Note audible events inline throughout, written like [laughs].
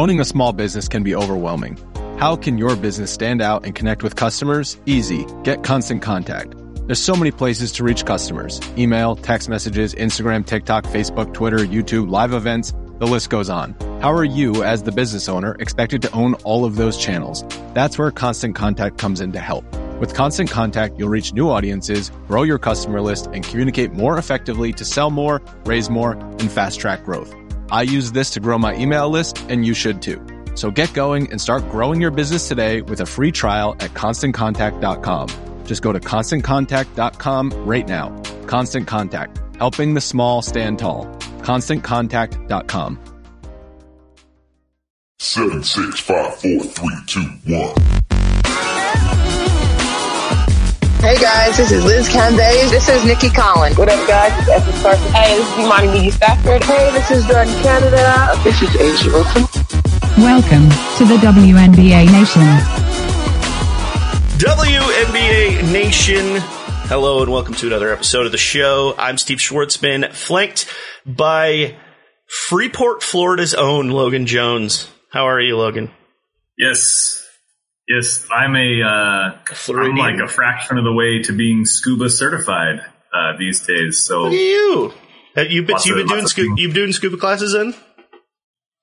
Owning a small business can be overwhelming. How can your business stand out and connect with customers? Easy. Get Constant Contact. There's so many places to reach customers. Email, text messages, Instagram, TikTok, Facebook, Twitter, YouTube, live events, the list goes on. How are you, as the business owner, expected to own all of those channels? That's where Constant Contact comes in to help. With Constant Contact, you'll reach new audiences, grow your customer list, and communicate more effectively to sell more, raise more, and fast track growth. I use this to grow my email list, and you should too. So get going and start growing your business today with a free trial at constantcontact.com. Just go to constantcontact.com right now. Constant Contact, helping the small stand tall. ConstantContact.com. Seven, six, five, four, three, two, one. Hey guys, this is Liz Cambage. This is Nikki Collins. What up, guys? It's Esther Carson. Hey, this is Imani Migi Stafford. Hey, this is Jordan Canada. This is A'ja Wilson. Welcome to the WNBA Nation. WNBA Nation. Hello and welcome to another episode of the show. I'm Steve Schwartzman, flanked by Freeport, Florida's own Logan Jones. How are you, Logan? Yes. Yes, I'm a, uh, I'm like a fraction of the way to being scuba certified, uh, these days. So, Look at you. Have you been, you've of- been doing scuba, you've doing scuba classes in?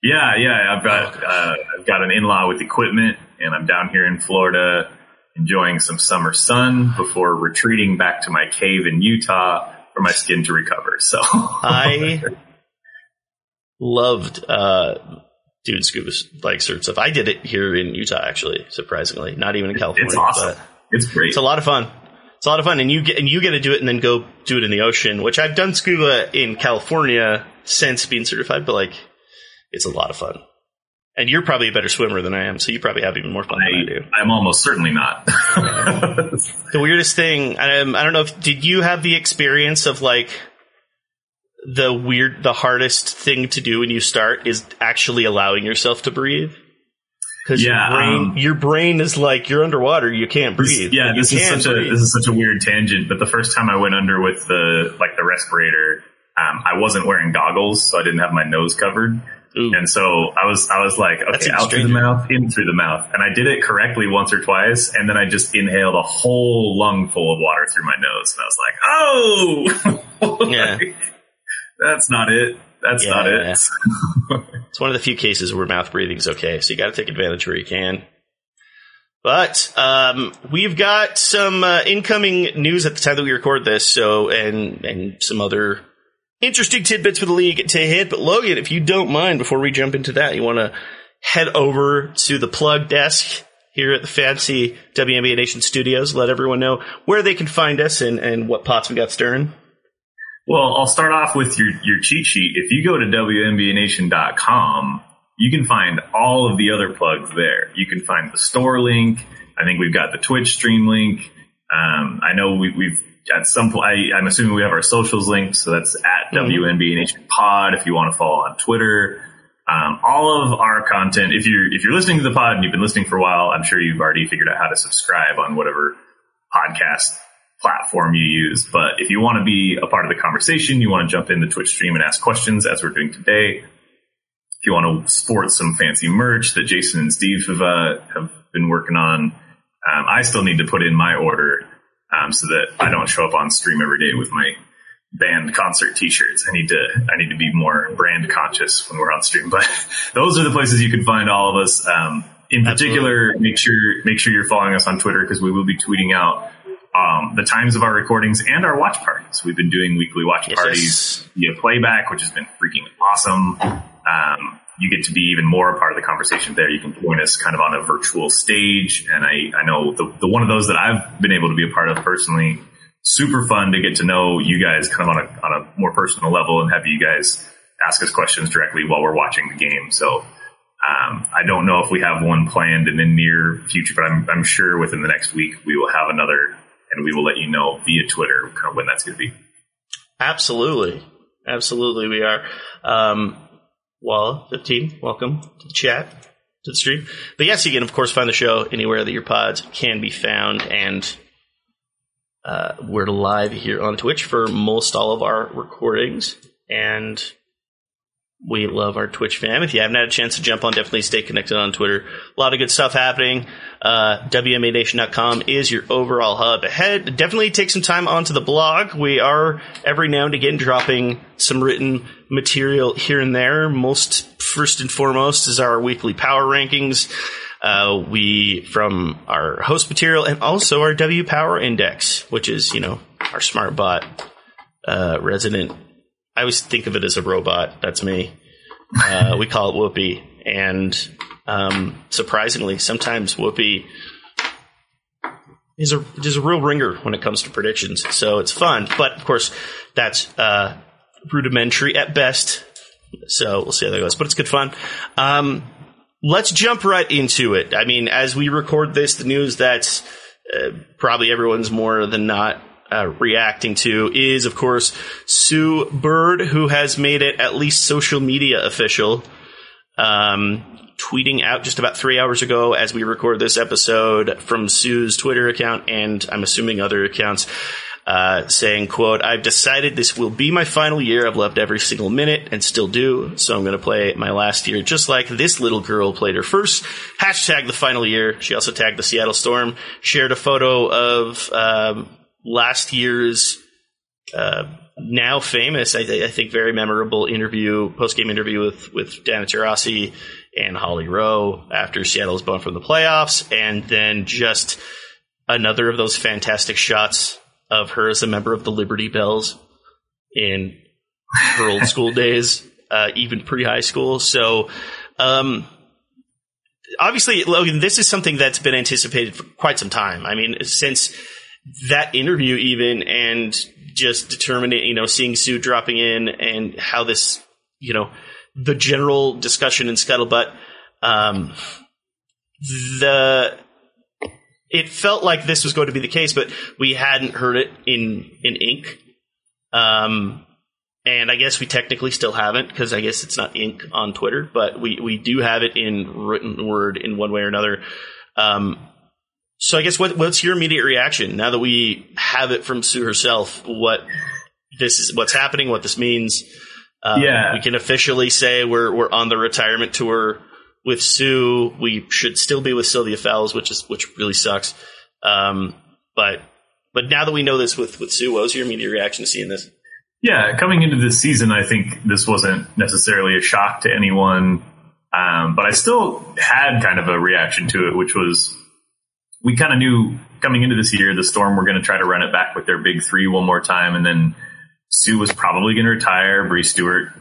yeah, yeah, I've got, uh, I've got an in-law with equipment and I'm down here in Florida enjoying some summer sun before retreating back to my cave in Utah for my skin to recover. So, I [laughs] loved uh, doing scuba like cert stuff. I did it here in Utah, actually. Surprisingly, not even in California. it's awesome. It's great. It's a lot of fun. It's a lot of fun, and you get and you get to do it, and then go do it in the ocean. Which I've done scuba in California since being certified, but like, it's a lot of fun. And you're probably a better swimmer than I am, so you probably have even more fun than I do. I, I'm almost certainly not. [laughs] The weirdest thing, um, I don't know if did you have the experience of like the weird, the hardest thing to do when you start is actually allowing yourself to breathe. Because Yeah, your brain, um, your brain is like you're underwater, you can't This- breathe. yeah, You this is such a this is such a weird tangent. But the first time I went under with the like the respirator, um, I wasn't wearing goggles, so I didn't have my nose covered. Ooh. And so I was I was like, okay, out through the mouth, in through the mouth, and I did it correctly once or twice, and then I just inhaled a whole lung full of water through my nose, and I was like, oh, [laughs] Yeah. That's not it. That's Yeah, not yeah. it. It's one of the few cases where mouth breathing is okay, so you got to take advantage where you can. But um, we've got some uh, incoming news at the time that we record this, so and and some other interesting tidbits for the league to hit. But Logan, if you don't mind, before we jump into that, you want to head over to the plug desk here at the fancy WNBA Nation Studios. Let everyone know where they can find us and, and what pots we got stirring. Well, I'll start off with your, your cheat sheet. If you go to WNBANation.com, you can find all of the other plugs there. You can find the store link. I think we've got the Twitch stream link. Um, I know we, we've at some point, I, I'm assuming we have our socials linked. So that's at Nation Pod if you want to follow on Twitter. Um, all of our content, if you're, if you're listening to the pod and you've been listening for a while, I'm sure you've already figured out how to subscribe on whatever podcast platform you use. But if you want to be a part of the conversation, you want to jump in the Twitch stream and ask questions as we're doing today. If you want to sport some fancy merch that Jason and Steve have, uh, have been working on, um, I still need to put in my order, um, so that I don't show up on stream every day with my band concert t-shirts. I need to, I need to be more brand conscious when we're on stream, but [laughs] those are the places you can find all of us. Um, in particular, make sure, make sure you're following us on Twitter because we will be tweeting out um, the times of our recordings and our watch parties. We've been doing weekly watch Yes, parties via playback, which has been freaking awesome. Um, you get to be even more a part of the conversation there. You can join us kind of on a virtual stage. And I, I know the, the one of those that I've been able to be a part of personally, super fun to get to know you guys kind of on a, on a more personal level and have you guys ask us questions directly while we're watching the game. So, um, I don't know if we have one planned in the near future, but I'm, I'm sure within the next week we will have another and we will let you know via Twitter kind of when that's going to be. Absolutely. Absolutely, we are. Um, well, 15, welcome to the chat, to the stream. But yes, you can, of course, find the show anywhere that your pods can be found. And uh, we're live here on Twitch for most all of our recordings. And we love our Twitch fam. If you haven't had a chance to jump on, definitely stay connected on Twitter. A lot of good stuff happening. Uh, WNBANation.com is your overall hub ahead. Definitely take some time onto the blog. We are every now and again dropping some written material here and there. Most first and foremost is our weekly power rankings. Uh, we from our host material and also our W Power Index, which is you know our smart bot uh, resident I always think of it as a robot. That's me. Uh, we call it Whoopi, and um, surprisingly, sometimes Whoopi is a is a real ringer when it comes to predictions. So it's fun, but of course, that's uh, rudimentary at best. So we'll see how that goes, but it's good fun. Um, let's jump right into it. I mean, as we record this, the news that uh, probably everyone's more than not uh, reacting to is, of course, Sue Bird, who has made it at least social media official. Um, tweeting out just about three hours ago as we record this episode from Sue's Twitter account and I'm assuming other accounts. Uh, saying, quote, I've decided this will be my final year. I've loved every single minute and still do. So I'm going to play my last year just like this little girl played her first. Hashtag the final year. She also tagged the Seattle Storm, shared a photo of, um, last year's uh, now famous, I, I, think, very memorable interview, post game interview with with Diana Taurasi and Holly Rowe after Seattle's bone from the playoffs, and then just another of those fantastic shots of her as a member of the Liberty Bells in her old [laughs] school days, uh, even pre high school. So. Um, obviously, Logan, this is something that's been anticipated for quite some time. I mean, since that interview even and just determining, you know, seeing Sue dropping in and how this, you know, the general discussion in Scuttlebutt, um, the, it felt like this was going to be the case, but we hadn't heard it in, in ink. Um, and I guess we technically still haven't because I guess it's not ink on Twitter, but we, we do have it in written word in one way or another. Um, so I guess what what's your immediate reaction now that we have it from Sue herself? What this is, what's happening, what this means. Um, yeah, we can officially say we're we're on the retirement tour with Sue. We should still be with Sylvia Fowles, which is which really sucks. Um, but but now that we know this with with Sue, what was your immediate reaction to seeing this? Yeah, coming into this season, I think this wasn't necessarily a shock to anyone, um, but I still had kind of a reaction to it, which was we kind of knew coming into this year, the Storm were going to try to run it back with their big three one more time, and then Sue was probably going to retire. Bree Stewart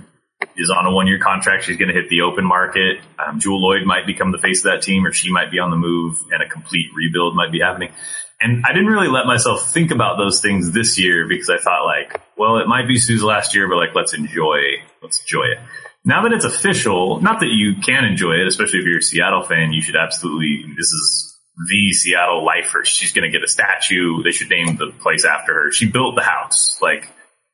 is on a one year contract. She's going to hit the open market. Um, Jewell Loyd might become the face of that team, or she might be on the move, and a complete rebuild might be happening. And I didn't really let myself think about those things this year because I thought like, well, it might be Sue's last year, but like, let's enjoy, let's enjoy it. Now that it's official, not that you can enjoy it, especially if you're a Seattle fan, you should absolutely, this is the Seattle lifer. She's going to get a statue. They should name the place after her. She built the house. Like,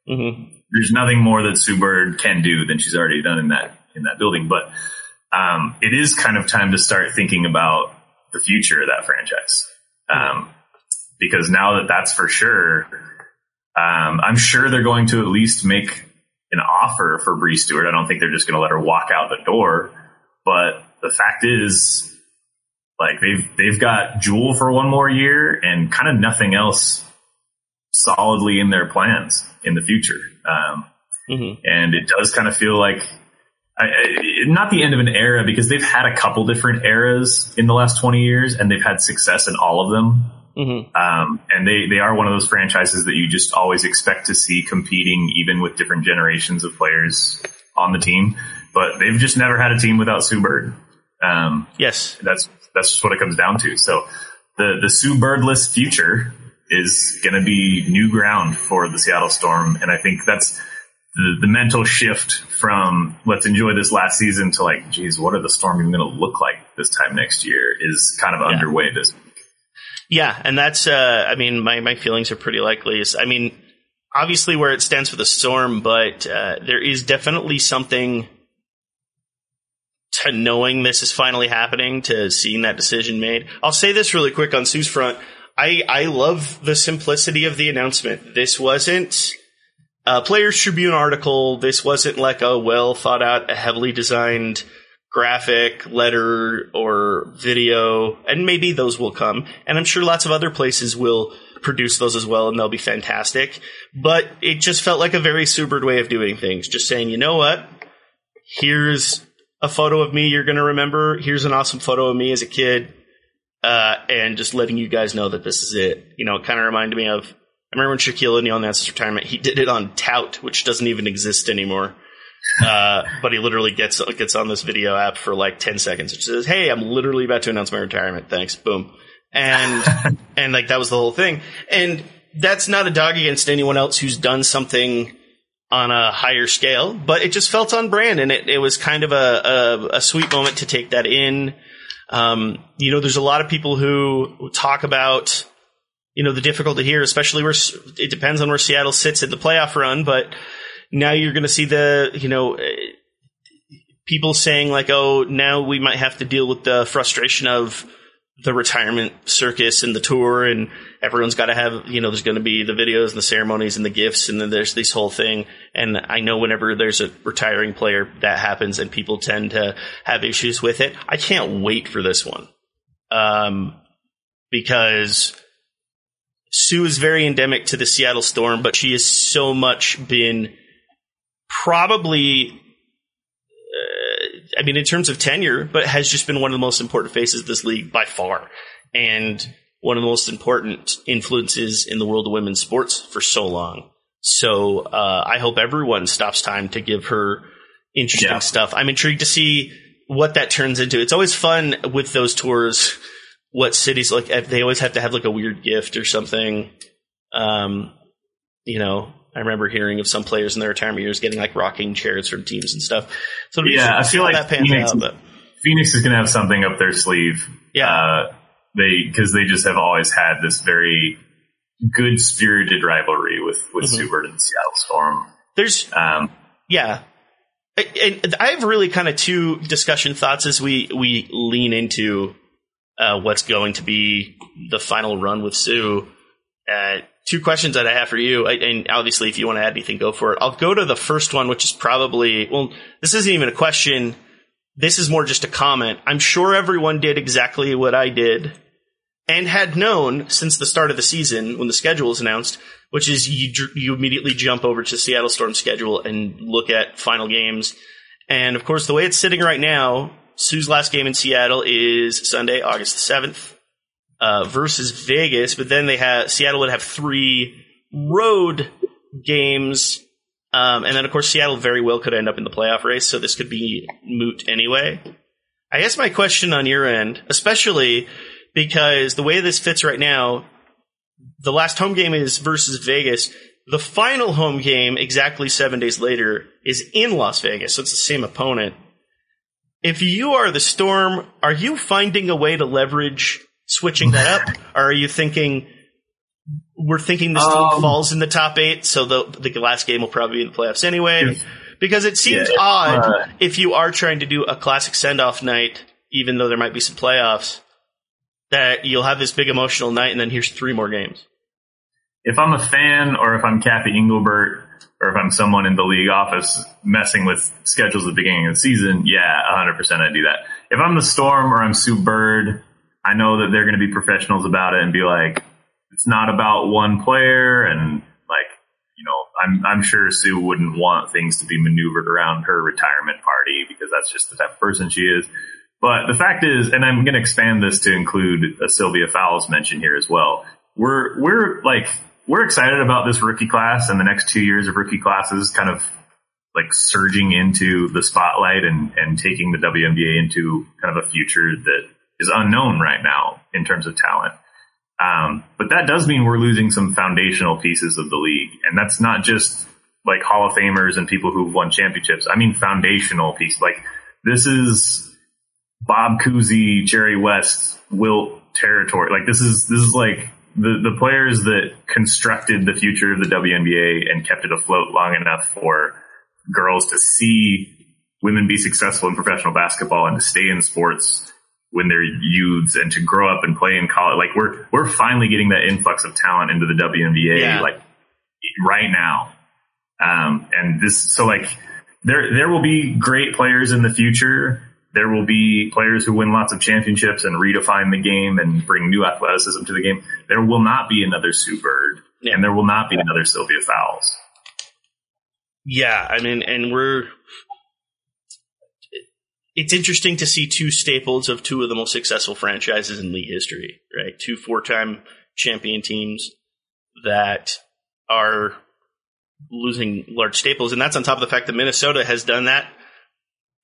mm-hmm. there's nothing more that Sue Bird can do than she's already done in that in that building. But um, it is kind of time to start thinking about the future of that franchise. Um, because now that that's for sure, um, I'm sure they're going to at least make an offer for Bree Stewart. I don't think they're just going to let her walk out the door. But the fact is, like they've they've got Jewell for one more year and kind of nothing else solidly in their plans in the future. Um, mm-hmm. And it does kind of feel like I, I, not the end of an era because they've had a couple different eras in the last 20 years and they've had success in all of them. Mm-hmm. Um, and they, they are one of those franchises that you just always expect to see competing even with different generations of players on the team. But they've just never had a team without Sue Bird. Um, yes. That's that's just what it comes down to. So the the Sue Birdless future is going to be new ground for the Seattle Storm, and I think that's the, the mental shift from let's enjoy this last season to like, geez, what are the Storm even going to look like this time next year is kind of yeah. underway this week. Yeah, and that's uh, I mean my my feelings are pretty likely. Is I mean obviously where it stands for the Storm, but uh, there is definitely something to knowing this is finally happening, to seeing that decision made. I'll say this really quick on Sue's front. I, I love the simplicity of the announcement. This wasn't a Players Tribune article. This wasn't like a well thought out, a heavily designed graphic, letter, or video, and maybe those will come. And I'm sure lots of other places will produce those as well, and they'll be fantastic. But it just felt like a very Sue Bird way of doing things. Just saying, you know what? Here's a photo of me you're going to remember. Here's an awesome photo of me as a kid. Uh, and just letting you guys know that this is it. You know, it kind of reminded me of, I remember when Shaquille O'Neal announced his retirement, he did it on Tout, which doesn't even exist anymore. Uh, [laughs] but he literally gets gets on this video app for like 10 seconds. It says, Hey, I'm literally about to announce my retirement. Thanks. Boom. And, [laughs] and like that was the whole thing. And that's not a dog against anyone else who's done something on a higher scale, but it just felt on brand and it, it was kind of a, a, a sweet moment to take that in. Um, you know, there's a lot of people who talk about, you know, the difficulty here, especially where it depends on where Seattle sits in the playoff run, but now you're going to see the, you know, people saying like, oh, now we might have to deal with the frustration of the retirement circus and the tour and everyone's got to have, you know, there's going to be the videos and the ceremonies and the gifts and then there's this whole thing. And I know whenever there's a retiring player that happens and people tend to have issues with it. I can't wait for this one. Um, because Sue is very endemic to the Seattle Storm, but she has so much been probably I mean, in terms of tenure, but has just been one of the most important faces of this league by far. And one of the most important influences in the world of women's sports for so long. So uh, I hope everyone stops time to give her interesting yeah. stuff. I'm intrigued to see what that turns into. It's always fun with those tours. What cities like they always have to have like a weird gift or something. Um, you know, I remember hearing of some players in their retirement years getting like rocking chairs from teams and stuff. So yeah, I feel like that Phoenix, out. Phoenix is going to have something up their sleeve. Yeah, uh, they because they just have always had this very good spirited rivalry with with mm-hmm. Sue Bird and Seattle Storm. There's um, yeah. And I have really kind of two discussion thoughts as we we lean into uh, what's going to be the final run with Sue. Uh, two questions that I have for you, and obviously, if you want to add anything, go for it. I'll go to the first one, which is probably well, this isn't even a question. This is more just a comment. I'm sure everyone did exactly what I did and had known since the start of the season when the schedule was announced, which is you you immediately jump over to Seattle Storm schedule and look at final games. And of course, the way it's sitting right now, Sue's last game in Seattle is Sunday, August 7th uh, versus Vegas, but then they have Seattle would have three road games, um, and then of course Seattle very well could end up in the playoff race, so this could be moot anyway. I guess my question on your end, especially because the way this fits right now, the last home game is versus Vegas. The final home game, exactly seven days later, is in Las Vegas, so it's the same opponent. If you are the Storm, are you finding a way to leverage switching that up? [laughs] or are you thinking we're thinking this team um, falls in the top eight, so the the last game will probably be in the playoffs anyway? Because it seems yeah, odd uh, if you are trying to do a classic send off night, even though there might be some playoffs, that you'll have this big emotional night, and then here's three more games. If I'm a fan, or if I'm Cathy Engelbert, or if I'm someone in the league office messing with schedules at the beginning of the season, yeah, 100% I do that. If I'm the Storm or I'm Sue Bird, I know that they're going to be professionals about it and be like, it's not about one player and like, you know, I'm, I'm sure Sue wouldn't want things to be maneuvered around her retirement party because that's just the type of person she is. But the fact is, and I'm going to expand this to include a Sylvia Fowles mention here as well. We're, we're like, we're excited about this rookie class and the next two years of rookie classes kind of like surging into the spotlight and, and taking the WNBA into kind of a future that is unknown right now in terms of talent. Um, but that does mean we're losing some foundational pieces of the league. And that's not just like Hall of Famers and people who've won championships. I mean, foundational piece. Like this is Bob Cousy, Jerry West, Wilt territory. Like this is, this is like the, the players that constructed the future of the WNBA and kept it afloat long enough for girls to see women be successful in professional basketball and to stay in sports when they're youths and to grow up and play in college. Like we're we're finally getting that influx of talent into the WNBA yeah. like right now. Um, and this, so like, there there will be great players in the future. There will be players who win lots of championships and redefine the game and bring new athleticism to the game. There will not be another Sue Bird, Yeah. and there will not be another Sylvia Fowles. Yeah, I mean, and we're. It's interesting to see two staples of two of the most successful franchises in league history, right? Two four-time champion teams that are losing large staples, and that's on top of the fact that Minnesota has done that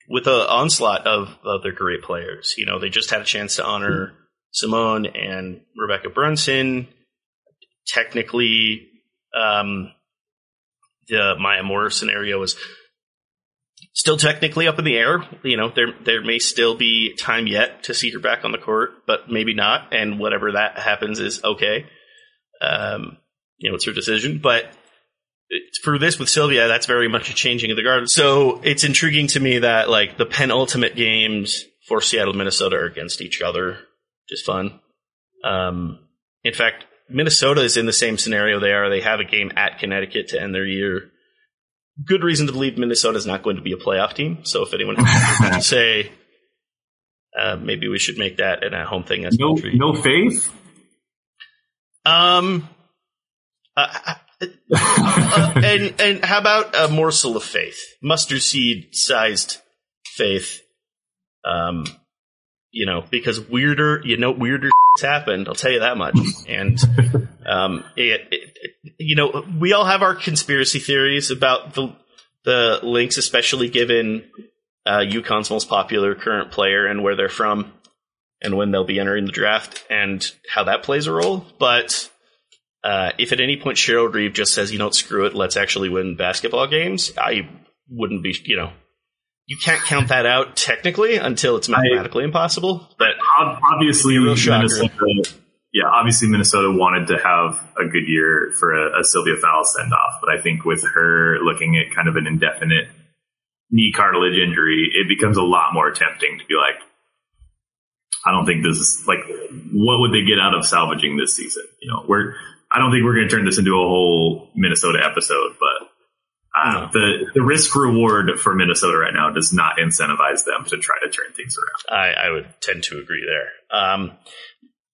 with an onslaught of other great players. You know, they just had a chance to honor Seimone and Rebekkah Brunson. Technically, um, the Maya Moore scenario is still technically up in the air. You know, there there may still be time yet to see her back on the court, but maybe not. And whatever that happens is okay. Um, you know, it's her decision. But for this with Sylvia, that's very much a changing of the guard. So it's intriguing to me that like the penultimate games for Seattle, Minnesota are against each other. Just fun. Um, in fact, Minnesota is in the same scenario they are. They have a game at Connecticut to end their year. Good reason to believe Minnesota is not going to be a playoff team. So if anyone has to [laughs] say, uh, maybe we should make that an at-home thing. As No, country. no faith. Um, uh, uh, and and how about a morsel of faith, mustard seed sized faith? Um, you know, because weirder, you know, weirder happened. I'll tell you that much. And um, it, it, it- you know, we all have our conspiracy theories about the the links, especially given uh, UConn's most popular current player and where they're from, and when they'll be entering the draft, and how that plays a role. But uh, if at any point Cheryl Reeve just says, you know, screw it, let's actually win basketball games, I wouldn't be, you know, you can't count that out technically until it's mathematically impossible. But Obviously, Be a real shocker. Minnesota. Yeah, obviously Minnesota wanted to have a good year for a, a Sylvia Fowles send off, but I think with her looking at kind of an indefinite knee cartilage injury, it becomes a lot more tempting to be like, I don't think this is like, what would they get out of salvaging this season? You know, we're, I don't think we're going to turn this into a whole Minnesota episode, but uh, the the risk reward for Minnesota right now does not incentivize them to try to turn things around. I, I would tend to agree there. Um,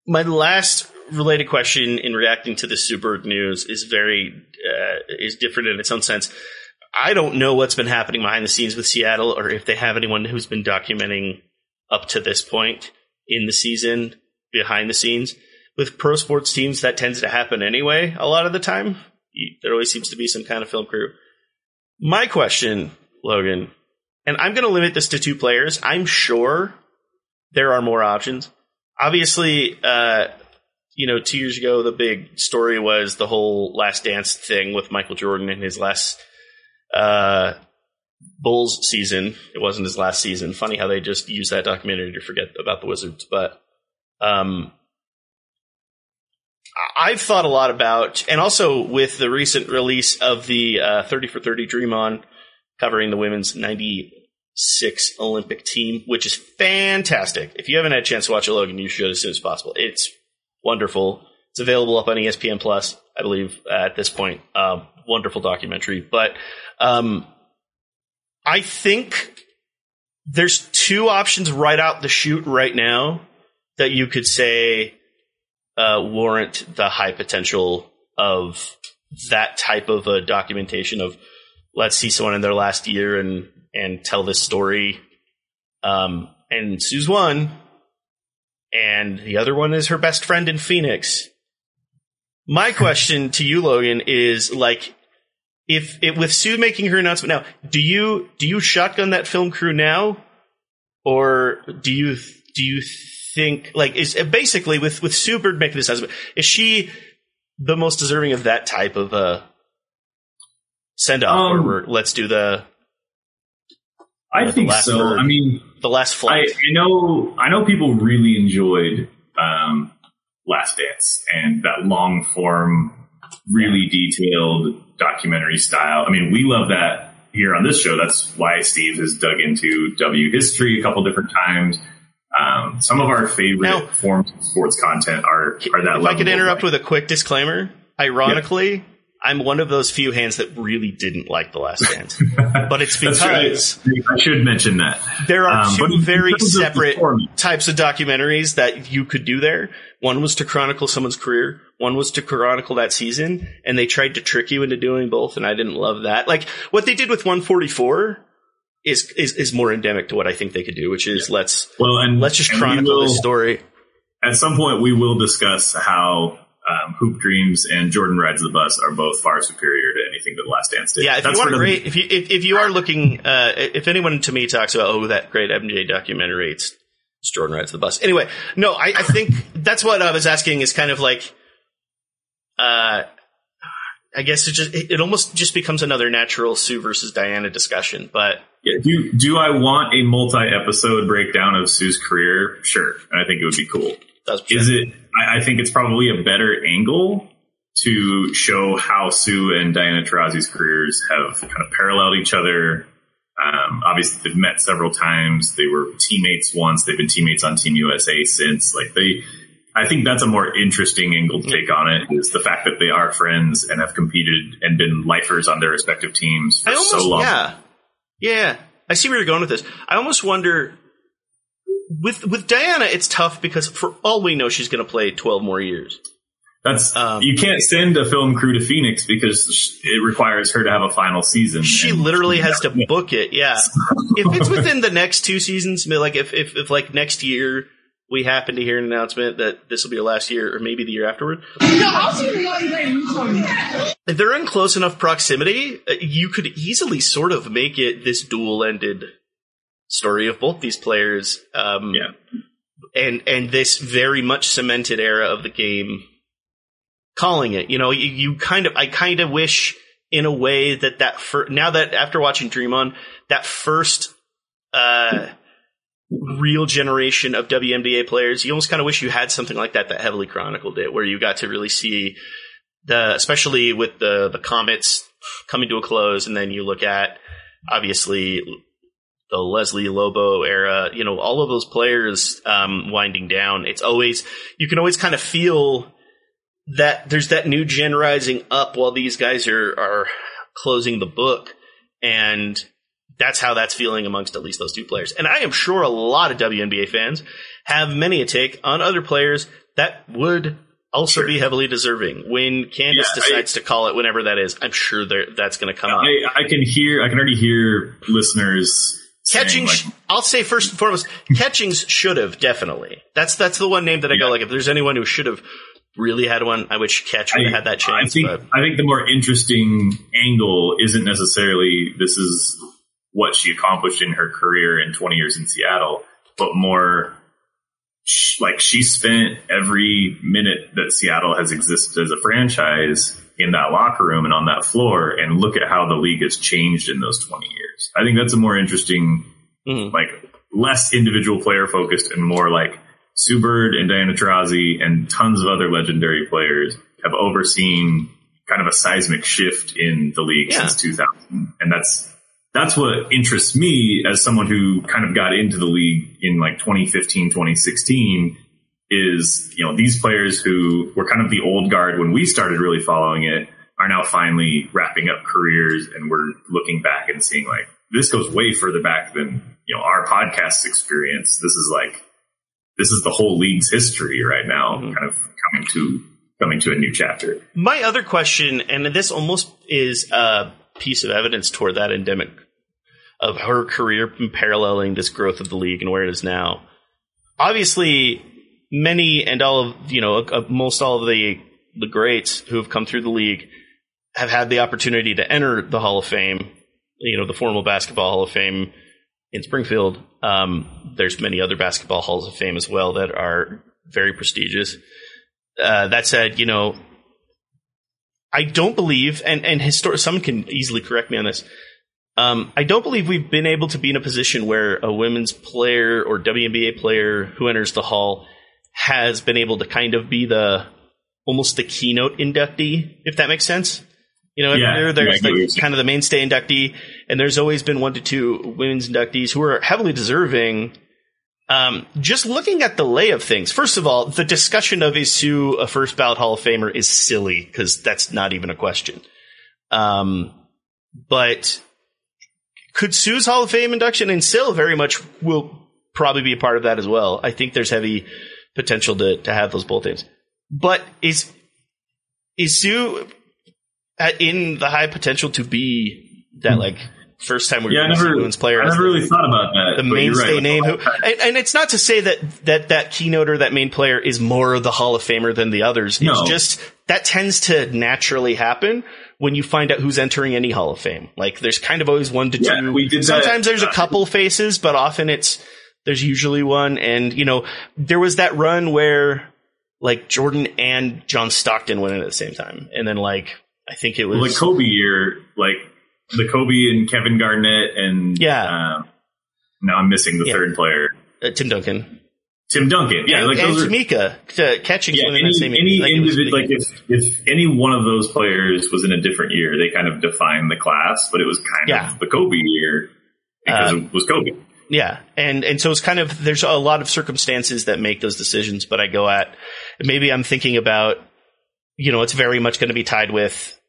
my last related question in reacting to the Sue Bird news is very uh, is different in its own sense. I don't know what's been happening behind the scenes with Seattle, or if they have anyone who's been documenting up to this point in the season behind the scenes. With pro sports teams, that tends to happen anyway. A lot of the time, there always seems to be some kind of film crew. My question, Logan, and I'm going to limit this to two players. I'm sure there are more options. Obviously, uh, you know, two years ago, the big story was the whole Last Dance thing with Michael Jordan in his last uh, Bulls season. It wasn't his last season. Funny how they just use that documentary to forget about the Wizards. But um, I've thought a lot about, and also with the recent release of the uh, 30 for 30 Dream On covering the women's 96 Olympic team, which is fantastic. If you haven't had a chance to watch it, Logan, you should as soon as possible. It's wonderful. It's available up on ESPN Plus, I believe, at this point. Um, wonderful documentary. But um, I think there's two options right out the chute right now that you could say uh, warrant the high potential of that type of a documentation of let's see someone in their last year and and tell this story. Um, and Sue's one, and the other one is her best friend in Phoenix. My question to you, Logan, is like, if it with Sue making her announcement now, do you do you shotgun that film crew now, or do you do you think like is basically with with Sue Bird making this announcement, is she the most deserving of that type of a send off, Um, we're, let's do the I think so. word. I mean, the last I, flight? I know I know people really enjoyed um, Last Dance and that long form, really detailed documentary style. I mean, we love that here on this show. That's why Steve has dug into W history a couple different times. Um, some of our favorite Now- forms of sports content are are that. if I could interrupt with a quick disclaimer, ironically, I'm one of those few hands that really didn't like The Last Dance, [laughs] but it's because right. I should mention that. there are Um, two very terms of separate types of documentaries that you could do there. One was to chronicle someone's career. One was to chronicle that season, and they tried to trick you into doing both, and I didn't love that. Like what they did with 144 is is, is more endemic to what I think they could do, which is let's Well, and let's just and chronicle will- this story. At some point, we will discuss how um, Hoop Dreams and Jordan Rides the Bus are both far superior to anything that The Last Dance did. Yeah, if That's you want great, if you if, if you are looking, uh, if anyone to me talks about oh that great MJ documentary, it's, it's Jordan rides the bus. Anyway, no, I, I think that's what I was asking is kind of like, uh, I guess it just it, it almost just becomes another natural Sue versus Diana discussion, but Yeah, do do I want a multi-episode breakdown of Sue's career? Sure, I think it would be cool. that's Is it? I, I think it's probably a better angle to show how Sue and Diana Taurasi's careers have kind of paralleled each other. Um, obviously, they've met several times. They were teammates once. They've been teammates on Team USA since. Like they, I think that's a more interesting angle to take on it. Is the fact that they are friends and have competed and been lifers on their respective teams for almost so long. yeah yeah I see where you're going with this. I almost wonder with with Diana, it's tough because for all we know, she's going to play 12 more years. That's Um, you can't send a film crew to Phoenix because it requires her to have a final season. She literally has to book it. Yeah. [laughs] if it's within the next two seasons, like if, if, if like next year we happen to hear an announcement that this will be your last year or maybe the year afterward. If they're in close enough proximity, uh, you could easily sort of make it this dual ended story of both these players. Um, Yeah. and and this very much cemented era of the game calling it you know you, you kind of i kind of wish in a way that that fir- now that after watching dream on that first uh real generation of WNBA players you almost kind of wish you had something like that that heavily chronicled it where you got to really see the especially with the the comets coming to a close and then you look at obviously the Leslie Lobo era, you know, all of those players um, winding down. It's always you can always kind of feel that there's that new gen rising up while these guys are are closing the book, and that's how that's feeling amongst at least those two players. And I am sure a lot of WNBA fans have many a take on other players that would also be heavily deserving. When Candace Yeah, I- decides to call it whenever that is, I'm sure that's going to come up. I, I can hear, I can already hear listeners Catching, like, I'll say first and foremost, Catchings should have definitely. That's that's the one name that I go like. If there's anyone who should have really had one, I wish Catch would have had that chance. I think but I think the more interesting angle isn't necessarily this is what she accomplished in her career in 20 years in Seattle, but more like she spent every minute that Seattle has existed as a franchise in that locker room and on that floor and look at how the league has changed in those 20 years. I think that's a more interesting Mhm. like less individual player focused and more like Sue Bird and Diana Taurasi and tons of other legendary players have overseen kind of a seismic shift in the league Yeah. since 2000. And that's, that's what interests me as someone who kind of got into the league in like 2015, 2016 is, you know, these players who were kind of the old guard when we started really following it are now finally wrapping up careers and we're looking back and seeing like, this goes way further back than, you know, our podcast experience. This is like, this is the whole league's history right now, mm-hmm. kind of coming to, coming to a new chapter. my other question, and this almost is a piece of evidence toward that endemic of her career paralleling this growth of the league and where it is now. Obviously, many and all of you know most all of the the greats who have come through the league have had the opportunity to enter the Hall of Fame. You know, the formal basketball Hall of Fame in Springfield. Um, there's many other basketball halls of fame as well that are very prestigious. Uh, that said, you know, I don't believe, and and histor- someone can easily correct me on this. Um, I don't believe we've been able to be in a position where a women's player or WNBA player who enters the hall has been able to kind of be the almost the keynote inductee, if that makes sense. You know, Yeah, there, yeah, I there's get like kind of the mainstay inductee, and there's always been one to two women's inductees who are heavily deserving. Um, just looking at the lay of things, first of all, the discussion of is Sue a first ballot Hall of Famer is silly because that's not even a question. Um, but could Sue's Hall of Fame induction and still very much will probably be a part of that as well. I think there's heavy potential to, to have those both names. But is is Sue at, in the high potential to be that like first time we're Yeah, I going to see never, women's player? I never the- really thought about that. the mainstay right. name who, and, and it's not to say that that that keynote or that main player is more of the hall of famer than the others it's No. just that tends to naturally happen when you find out who's entering any hall of fame like there's kind of always one to Yeah, two we did that. sometimes there's a couple faces but often it's there's usually one and you know there was that run where like jordan and john stockton went in at the same time and then like i think it was the Kobe year, like the Kobe and Kevin Garnett and Yeah. Um, now I'm missing the Yeah. third player, uh, tim duncan Tim Duncan. Yeah, and, like and are Tamika, uh, catching yeah. Any, any like, it individ- like if if any one of those players was in a different year, they kind of defined the class, but it was kind Yeah. of the Kobe year because Uh, it was Kobe. Yeah, and and so it's kind of there's a lot of circumstances that make those decisions, but I go at maybe I'm thinking about you know it's very much going to be tied with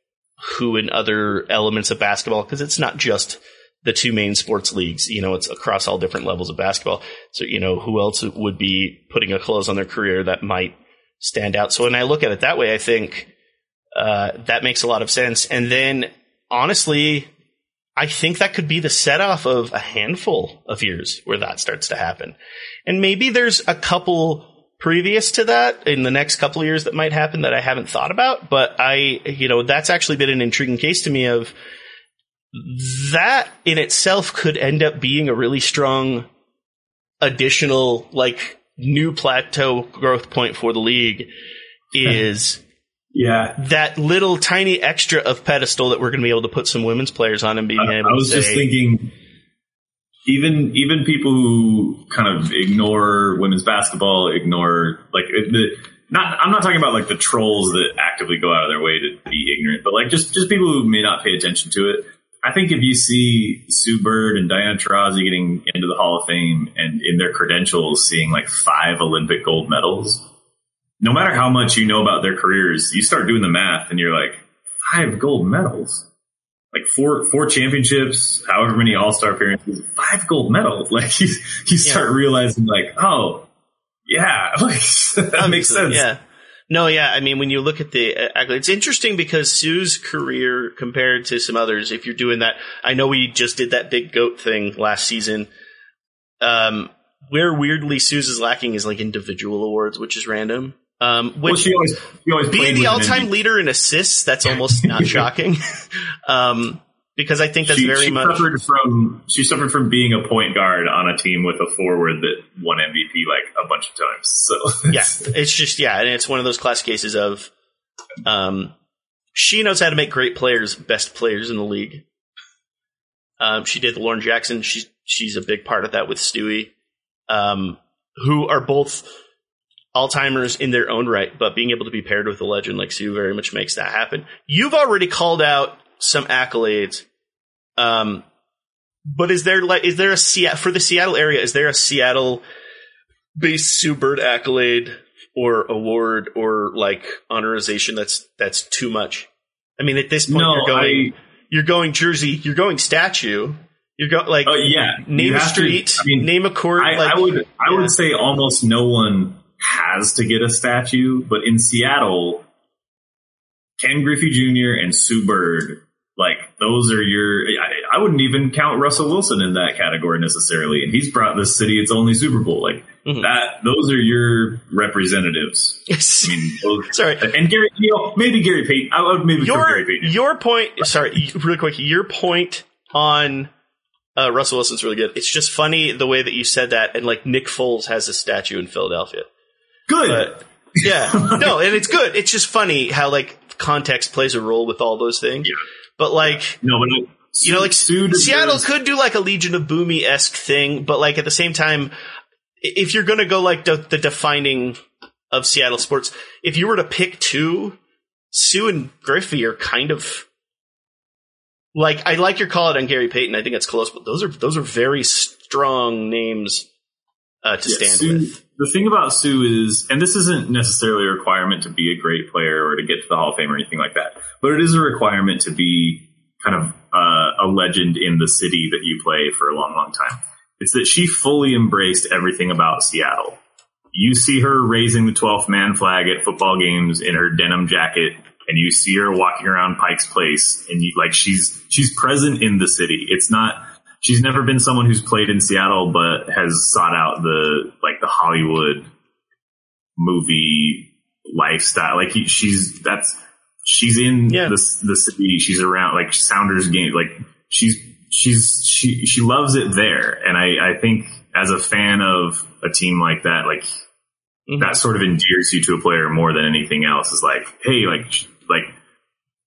who and other elements of basketball because it's not just the two main sports leagues, you know, it's across all different levels of basketball. So you know who else would be putting a close on their career that might stand out. So when I look at it that way, I think uh, that makes a lot of sense. And then honestly, I think that could be the set off of a handful of years where that starts to happen. And maybe there's a couple previous to that in the next couple of years that might happen that I haven't thought about, but I, you know, that's actually been an intriguing case to me of that in itself could end up being a really strong additional, like, new plateau growth point for the league is [laughs] Yeah, that little tiny extra of pedestal that we're going to be able to put some women's players on and being I, able I was to just say, thinking, even even people who kind of ignore women's basketball, ignore like the not. I'm not talking about like the trolls that actively go out of their way to be ignorant, but like just just people who may not pay attention to it. I think if you see Sue Bird and Diana Taurasi getting into the Hall of Fame and in their credentials seeing like five Olympic gold medals, no matter how much you know about their careers, you start doing the math and you're like, five gold medals like four four championships, however many All Star appearances, five gold medals. [laughs] Like you, you start realizing, like, oh, yeah, [laughs] like that makes sense. Yeah. No, yeah. I mean, when you look at the uh, accolades, it's interesting because Sue's career compared to some others, if you're doing that, I know we just did that big goat thing last season. Um, where weirdly Sue's is lacking is like individual awards, which is random. Um, Well, which she always, she always being the all-time leader in assists, that's almost not [laughs] shocking. [laughs] um, because I think that's she, very she much suffered from she suffered from being a point guard on a team with a forward that won MVP like a bunch of times. So yeah, it's just yeah, and it's one of those class cases of um, she knows how to make great players best players in the league. Um, she did the Lauren Jackson. She's she's a big part of that with Stewie, um, who are both all timers in their own right, but being able to be paired with a legend like Sue very much makes that happen. You've already called out some accolades. Um, but is there like is there a Seattle for the Seattle area? Is there a Seattle based Sue Bird accolade or award or like honorization that's that's too much? I mean, at this point, No, you're going I- you're going Jersey, you're going statue, you're going like Oh yeah, name a have to- street, I mean, name a court. I, like, I would I would say almost no one has to get a statue, but in Seattle, Ken Griffey Jr. and Sue Bird, like those are your. I, I wouldn't even count Russell Wilson in that category necessarily, and he's brought this city its only Super Bowl. Like Mhm. that, those are your representatives. I mean, those, [laughs] Sorry. and Gary, you know, maybe Gary Payton. I would maybe your Gary Payton. your point. Sorry, really quick. Your point on uh, Russell Wilson's really good. It's just funny the way that you said that, and like Nick Foles has a statue in Philadelphia. Good. But yeah, [laughs] no, and it's good. It's just funny how like context plays a role with all those things. Yeah. But like no, but you know, like Seattle could do like a Legion of Boomy esque thing, but like at the same time, if you're gonna go like the, the defining of Seattle sports, if you were to pick two, Sue and Griffey are kind of like I like your call it on Gary Payton. I think it's close, but those are those are very strong names uh, to Yeah, stand Sue, with. The thing about Sue is, and this isn't necessarily a requirement to be a great player or to get to the Hall of Fame or anything like that, but it is a requirement to be kind of uh, a legend in the city that you play for a long, long time. It's that she fully embraced everything about Seattle. You see her raising the 12th man flag at football games in her denim jacket, and you see her walking around Pike's Place, and you like she's she's present in the city. It's not she's never been someone who's played in Seattle, but has sought out the like the Hollywood movie lifestyle. Like he, she's that's she's in Yeah. the the city. She's around like Sounders game. Like she's she's she she loves it there. And I I think as a fan of a team like that, like Mhm. that sort of endears you to a player more than anything else. Is like hey like like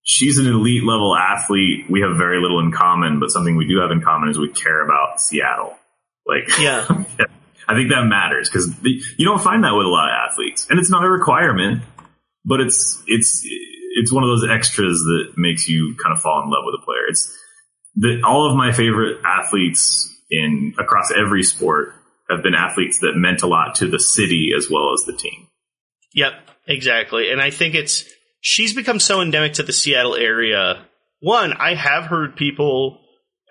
she's an elite level athlete. We have very little in common, but something we do have in common is we care about Seattle. Like, Yeah. [laughs] I think that matters because you don't find that with a lot of athletes, and it's not a requirement, but it's it's it's one of those extras that makes you kind of fall in love with a player. It's the, all of my favorite athletes in across every sport have been athletes that meant a lot to the city as well as the team. Yep, exactly. And I think it's she's become so endemic to the Seattle area. One, I have heard people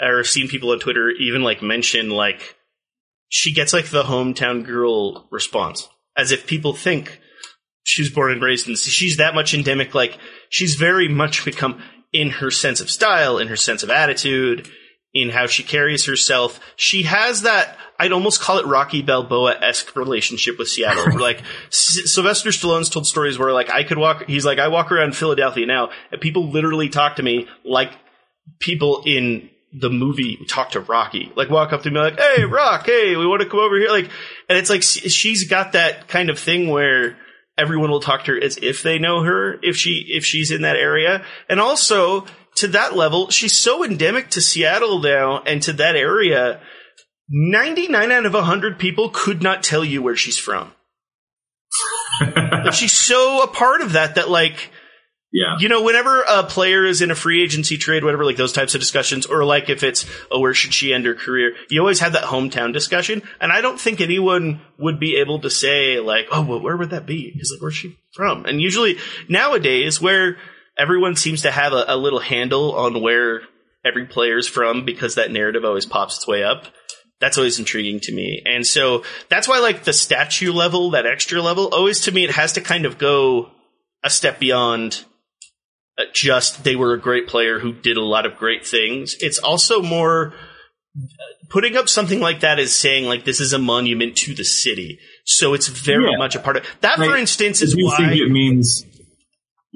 or seen people on Twitter even like mention like she gets like the hometown girl response, as if people think she was born and raised in. She's that much endemic. Like she's very much become in her sense of style, in her sense of attitude, in how she carries herself. She has that. I'd almost call it Rocky Balboa esque relationship with Seattle. [laughs] like S- Sylvester Stallone's told stories where like I could walk. He's like I walk around Philadelphia now, and people literally talk to me like people in the movie talk to Rocky. Like walk up to me like, "Hey, Rock, hey, we want to come over here." Like, and it's like she's got that kind of thing where everyone will talk to her as if they know her if she if she's in that area, and also to that level, she's so endemic to Seattle now and to that area. 99 out of 100 people could not tell you where she's from. Like, [laughs] she's so a part of that that like Yeah. you know, whenever a player is in a free agency trade, whatever, like those types of discussions, or like if it's, oh, where should she end her career? You always have that hometown discussion. And I don't think anyone would be able to say, like, oh, well, where would that be? Because, like, where's she from? And usually nowadays, where everyone seems to have a, a little handle on where every player's from because that narrative always pops its way up. That's always intriguing to me. And so that's why, like, the statue level, that extra level, always to me, it has to kind of go a step beyond uh, just they were a great player who did a lot of great things. It's also more putting up something like that is saying like this is a monument to the city. So it's very Yeah. much a part of that. For instance, is why think it means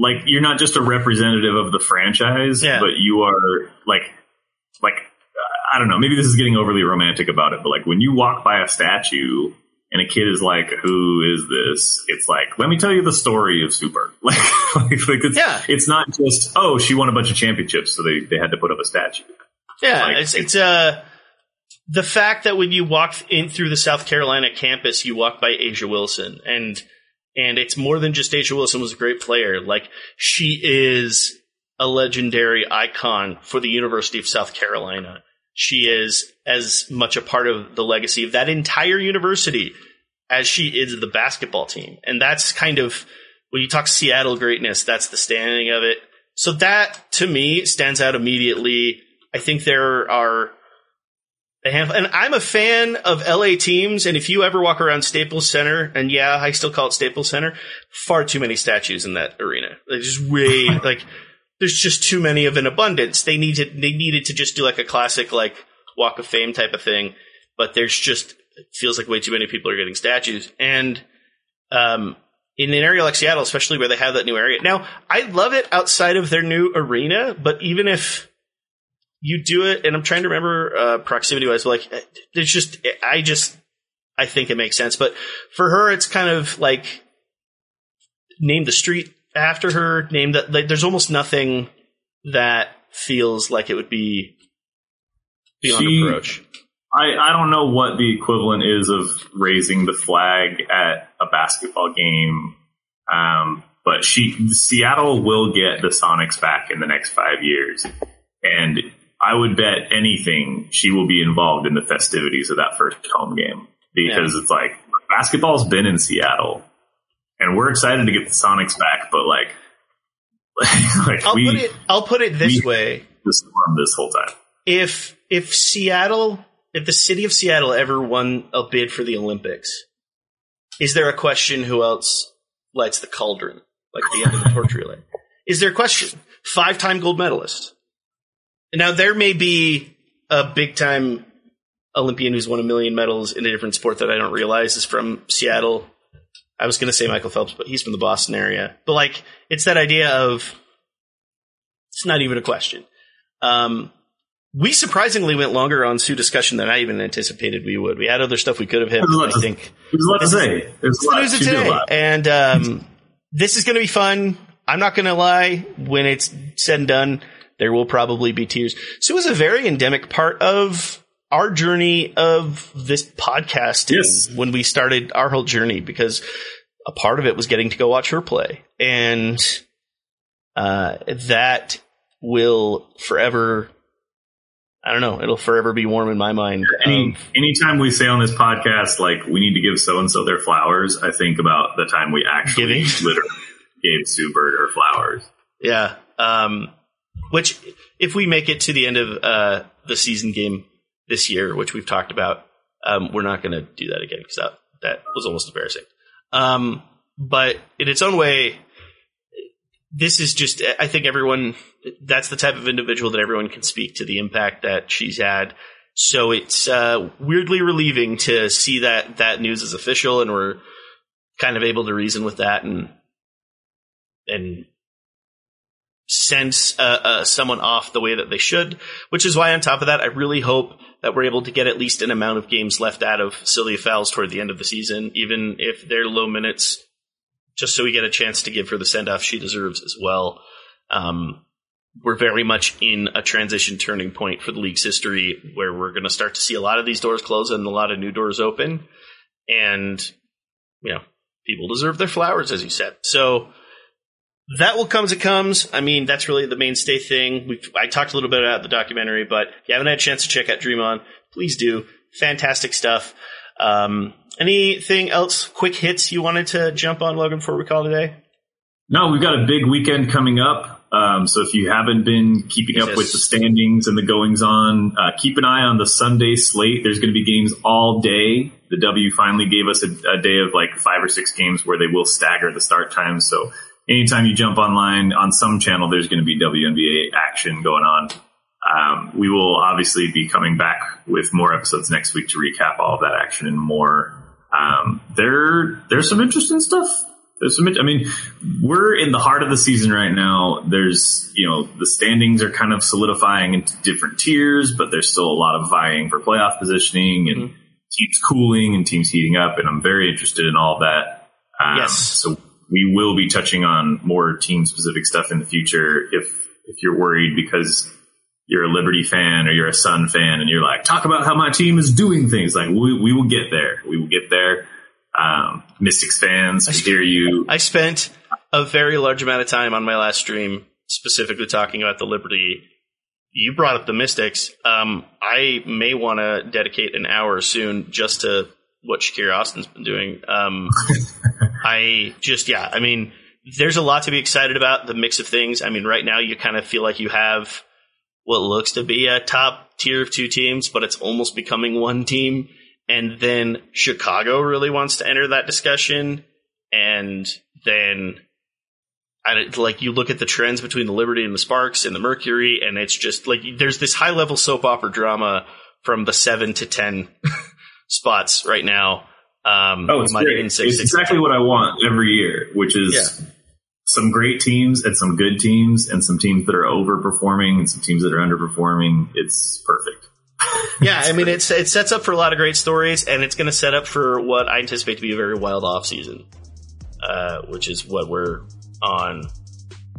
like you're not just a representative of the franchise, Yeah. but you are like like I don't know. Maybe this is getting overly romantic about it, but like when you walk by a statue and a kid is like, "Who is this?" It's like, "Let me tell you the story of Super." [laughs] Like, like, like it's, Yeah. it's not just oh, she won a bunch of championships, so they they had to put up a statue. Yeah, Like, it's it's uh the fact that when you walk in through the South Carolina campus, you walk by A'ja Wilson, and and it's more than just A'ja Wilson was a great player. Like she is a legendary icon for the University of South Carolina. She is as much a part of the legacy of that entire university as she is the basketball team, and that's kind of when you talk Seattle greatness, that's the standing of it. So that to me stands out immediately. I think there are a handful, and I'm a fan of LA teams. And if you ever walk around Staples Center, and yeah, I still call it Staples Center, far too many statues in that arena. There's just way [laughs] like there's just too many of an abundance. They needed they needed to just do like a classic like Walk of Fame type of thing, but there's just it feels like way too many people are getting statues and. Um, in an area like Seattle, especially where they have that new area. Now, I love it outside of their new arena, but even if you do it, and I'm trying to remember uh, proximity wise, but like it's just I just I think it makes sense. But for her, it's kind of like name the street after her. Name that like, there's almost nothing that feels like it would be beyond She- approach. I, I don't know what the equivalent is of raising the flag at a basketball game. Um, but she, Seattle will get the Sonics back in the next five years. And I would bet anything she will be involved in the festivities of that first home game because it's like basketball's been in Seattle, and we're excited to get the Sonics back, but like, [laughs] like I'll we put it. I'll put it this way: the storm this whole time. if if Seattle, if the city of Seattle ever won a bid for the Olympics, is there a question who else lights the cauldron like the end of the torch relay? [laughs] Is there a question? Five time gold medalist. Now there may be a big time Olympian who's won a million medals in a different sport that I don't realize is from Seattle. I was going to say Michael Phelps, but he's from the Boston area. But like, it's that idea of it's not even a question. Um, we surprisingly went longer on Sue discussion than I even anticipated we would. We had other stuff we could have hit. There's a lot I to- think There's a lot to say. There's a lot. news of She did a today, and um, this is going to be fun. I'm not going to lie. When it's said and done, there will probably be tears. Sue was a very endemic part of our journey of this podcast. Yes. when we started our whole journey, because a part of it was getting to go watch her play, and uh, that will forever. I don't know. It'll forever be warm in my mind. Any, anytime we say on this podcast, like, we need to give so and so their flowers, I think about the time we actually Giving? literally gave Sue Bird her flowers. Yeah. Um, which, if we make it to the end of uh, the season game this year, which we've talked about, um, we're not going to do that again because that, that was almost embarrassing. Um, but in its own way, this is just, I think everyone, that's the type of individual that everyone can speak to the impact that she's had. So it's uh, weirdly relieving to see that that news is official and we're kind of able to reason with that and and send uh, uh, someone off the way that they should. Which is why, on top of that, I really hope that we're able to get at least an amount of games left out of Sylvia Fowles toward the end of the season, even if they're low minutes, just so we get a chance to give her the send off she deserves as well. Um, we're very much in a transition turning point for the league's history where we're going to start to see a lot of these doors close and a lot of new doors open. And, you know, people deserve their flowers, as you said. So that will come as it comes. I mean, that's really the mainstay thing. We've, I talked a little bit about the documentary, but if you haven't had a chance to check out Dream On, please do. Fantastic stuff. Um, anything else, quick hits you wanted to jump on, Logan, before we call today? No, we've got a big weekend coming up. Um, so if you haven't been keeping up with the standings and the goings on, uh, keep an eye on the Sunday slate. There's going to be games all day. The W finally gave us a, a day of like five or six games where they will stagger the start times. So anytime you jump online on some channel, there's going to be WNBA action going on. Um, we will obviously be coming back with more episodes next week to recap all of that action and more. Um, there, there's some interesting stuff. There's some, I mean, we're in the heart of the season right now. There's, you know, the standings are kind of solidifying into different tiers, but there's still a lot of vying for playoff positioning and teams cooling and teams heating up. And I'm very interested in all that. Um, Yes. So we will be touching on more team specific stuff in the future. If, if you're worried because you're a Liberty fan or you're a Sun fan and you're like, talk about how my team is doing things. Like we, we will get there. We will get there. Um, Mystics fans, I hear you. I spent a very large amount of time on my last stream specifically talking about the Liberty. You brought up the Mystics. Um, I may want to dedicate an hour soon just to what Shakira Austin's been doing. Um, [laughs] I just, yeah, I mean, there's a lot to be excited about. The mix of things. I mean, right now you kind of feel like you have what looks to be a top tier of two teams, but it's almost becoming one team. And then Chicago really wants to enter that discussion. And then, I like, you look at the trends between the Liberty and the Sparks and the Mercury, and it's just like there's this high level soap opera drama from the seven to 10 [laughs] spots right now. Um, Oh, it's great. It's exactly what I want every year, which is some great teams and some good teams and some teams that are overperforming and some teams that are underperforming. It's perfect. [laughs] Yeah, I mean it's it sets up for a lot of great stories, and it's going to set up for what I anticipate to be a very wild off season, uh, which is what we're on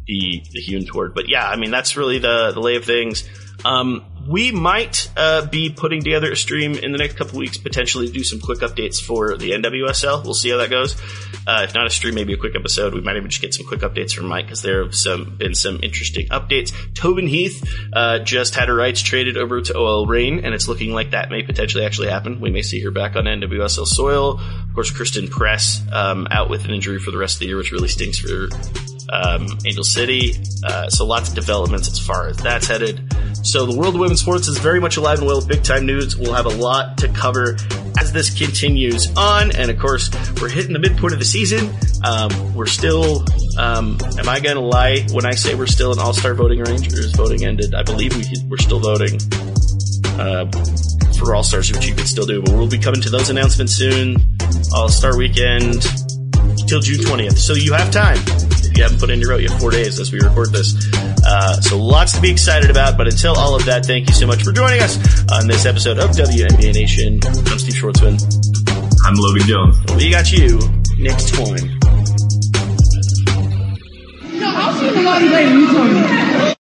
the the hewn toward. But yeah, I mean that's really the the lay of things. Um, we might uh, be putting together a stream in the next couple weeks, potentially do some quick updates for the NWSL. We'll see how that goes. Uh, if not a stream, maybe a quick episode. We might even just get some quick updates from Mike because there have some been some interesting updates. Tobin Heath uh, just had her rights traded over to OL Reign, and it's looking like that may potentially actually happen. We may see her back on NWSL soil. Of course, Christen Press um, out with an injury for the rest of the year, which really stinks for um, Angel City. Uh, so lots of developments as far as that's headed. So the world of women's sports is very much alive and well big time news. We'll have a lot to cover as this continues on. And of course, we're hitting the midpoint of the season. Um, we're still, um, am I going to lie when I say we're still in all star voting range or is voting ended? I believe we, we're still voting. Uh, for All Stars, which you can still do, but we'll be coming to those announcements soon. All Star Weekend till June 20th. So you have time. If you haven't put in your vote, you have four days as we record this. Uh, so lots to be excited about. But until all of that, thank you so much for joining us on this episode of WNBA Nation. I'm Steve Schwartzman. I'm Logan Jones. We got you next time. No, I'll see you in the